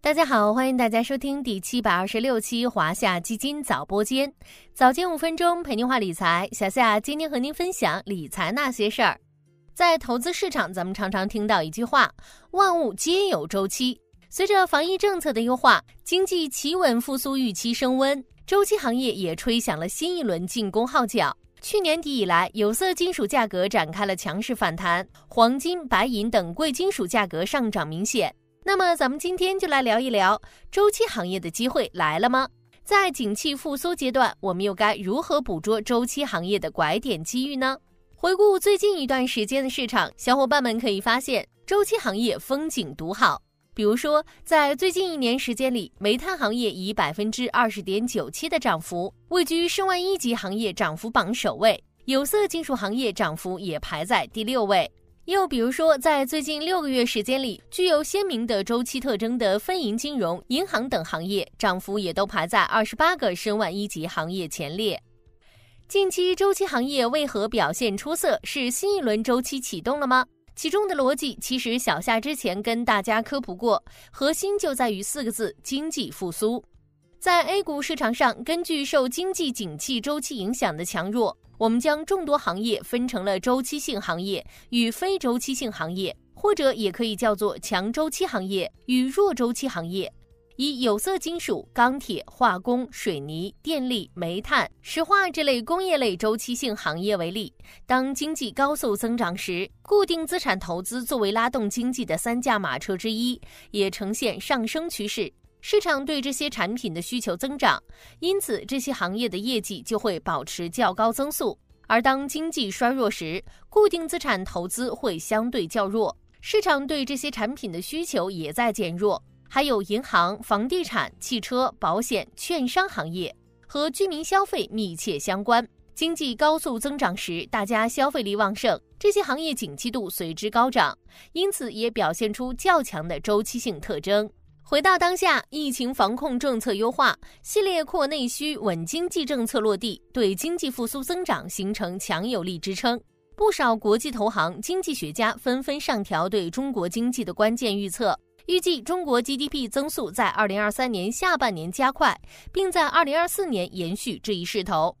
大家好，欢迎大家收听第七百二十六期华夏基金早播间，早间五分钟陪您话理财。小夏今天和您分享理财那些事儿。在投资市场，咱们常常听到一句话：“万物皆有周期。”随着防疫政策的优化，经济企稳复苏预期升温，周期行业也吹响了新一轮进攻号角。去年底以来，有色金属价格展开了强势反弹，黄金、白银等贵金属价格上涨明显。那么，咱们今天就来聊一聊周期行业的机会来了吗？在景气复苏阶段，我们又该如何捕捉周期行业的拐点机遇呢？回顾最近一段时间的市场，小伙伴们可以发现，周期行业风景独好。比如说，在最近一年时间里，煤炭行业以百分之二十点九七的涨幅位居申万一级行业涨幅榜首位，有色金属行业涨幅也排在第六位。又比如说，在最近六个月时间里，具有鲜明的周期特征的非银金融、银行等行业，涨幅也都排在二十八个申万一级行业前列。近期周期行业为何表现出色？是新一轮周期启动了吗？其中的逻辑，其实小夏之前跟大家科普过，核心就在于四个字：经济复苏。在 A 股市场上，根据受经济景气周期影响的强弱。我们将众多行业分成了周期性行业与非周期性行业，或者也可以叫做强周期行业与弱周期行业。以有色金属、钢铁、化工、水泥、电力、煤炭、石化这类工业类周期性行业为例，当经济高速增长时，固定资产投资作为拉动经济的三驾马车之一，也呈现上升趋势。市场对这些产品的需求增长，因此这些行业的业绩就会保持较高增速。而当经济衰弱时，固定资产投资会相对较弱，市场对这些产品的需求也在减弱。还有银行、房地产、汽车、保险、券商行业和居民消费密切相关。经济高速增长时，大家消费力旺盛，这些行业景气度随之高涨，因此也表现出较强的周期性特征。回到当下，疫情防控政策优化，系列扩内需、稳经济政策落地，对经济复苏增长形成强有力支撑。不少国际投行、经济学家纷纷上调对中国经济的关键预测，预计中国 GDP 增速在二零二三年下半年加快，并在二零二四年延续这一势头。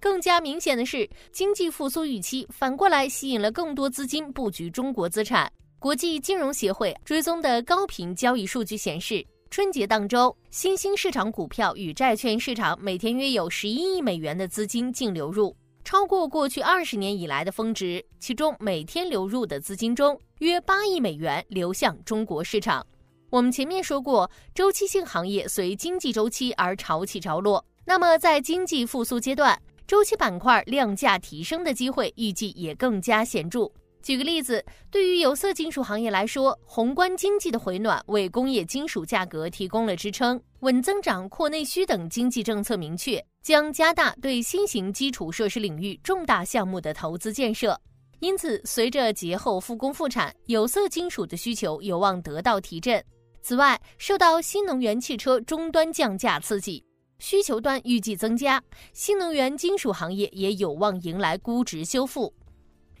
更加明显的是，经济复苏预期反过来吸引了更多资金布局中国资产。国际金融协会追踪的高频交易数据显示，春节当周，新兴市场股票与债券市场每天约有十一亿美元的资金净流入，超过过去二十年以来的峰值。其中，每天流入的资金中，约八亿美元流向中国市场。我们前面说过，周期性行业随经济周期而潮起潮落。那么，在经济复苏阶段，周期板块量价提升的机会预计也更加显著。举个例子，对于有色金属行业来说，宏观经济的回暖为工业金属价格提供了支撑，稳增长、扩内需等经济政策明确，将加大对新型基础设施领域重大项目的投资建设。因此，随着节后复工复产，有色金属的需求有望得到提振。此外，受到新能源汽车终端降价刺激，需求端预计增加，新能源金属行业也有望迎来估值修复。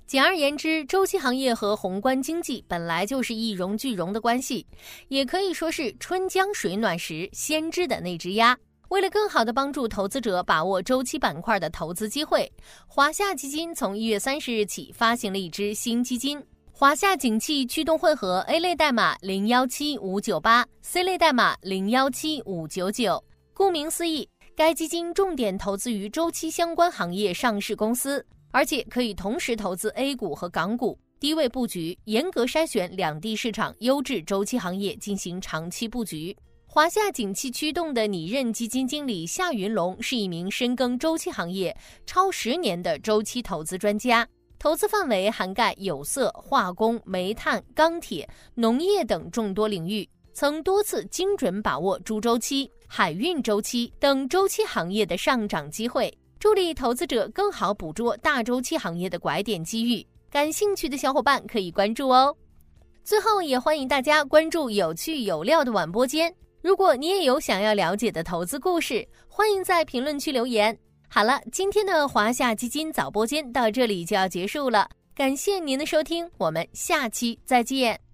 简而言之，周期行业和宏观经济本来就是一荣俱荣的关系，也可以说是春江水暖时先知的那只鸭。为了更好地帮助投资者把握周期板块的投资机会，华夏基金从一月三十日起发行了一支新基金——华夏景气驱动混合 A 类代码零幺七五九八，C 类代码零幺七五九九。顾名思义，该基金重点投资于周期相关行业上市公司。而且可以同时投资 A 股和港股，低位布局，严格筛选两地市场优质周期行业进行长期布局。华夏景气驱动的拟任基金经理夏云龙是一名深耕周期行业超十年的周期投资专家，投资范围涵盖有色、化工、煤炭、钢铁、农业等众多领域，曾多次精准把握猪周期、海运周期等周期行业的上涨机会。助力投资者更好捕捉大周期行业的拐点机遇，感兴趣的小伙伴可以关注哦。最后，也欢迎大家关注有趣有料的晚播间。如果你也有想要了解的投资故事，欢迎在评论区留言。好了，今天的华夏基金早播间到这里就要结束了。感谢您的收听，我们下期再见。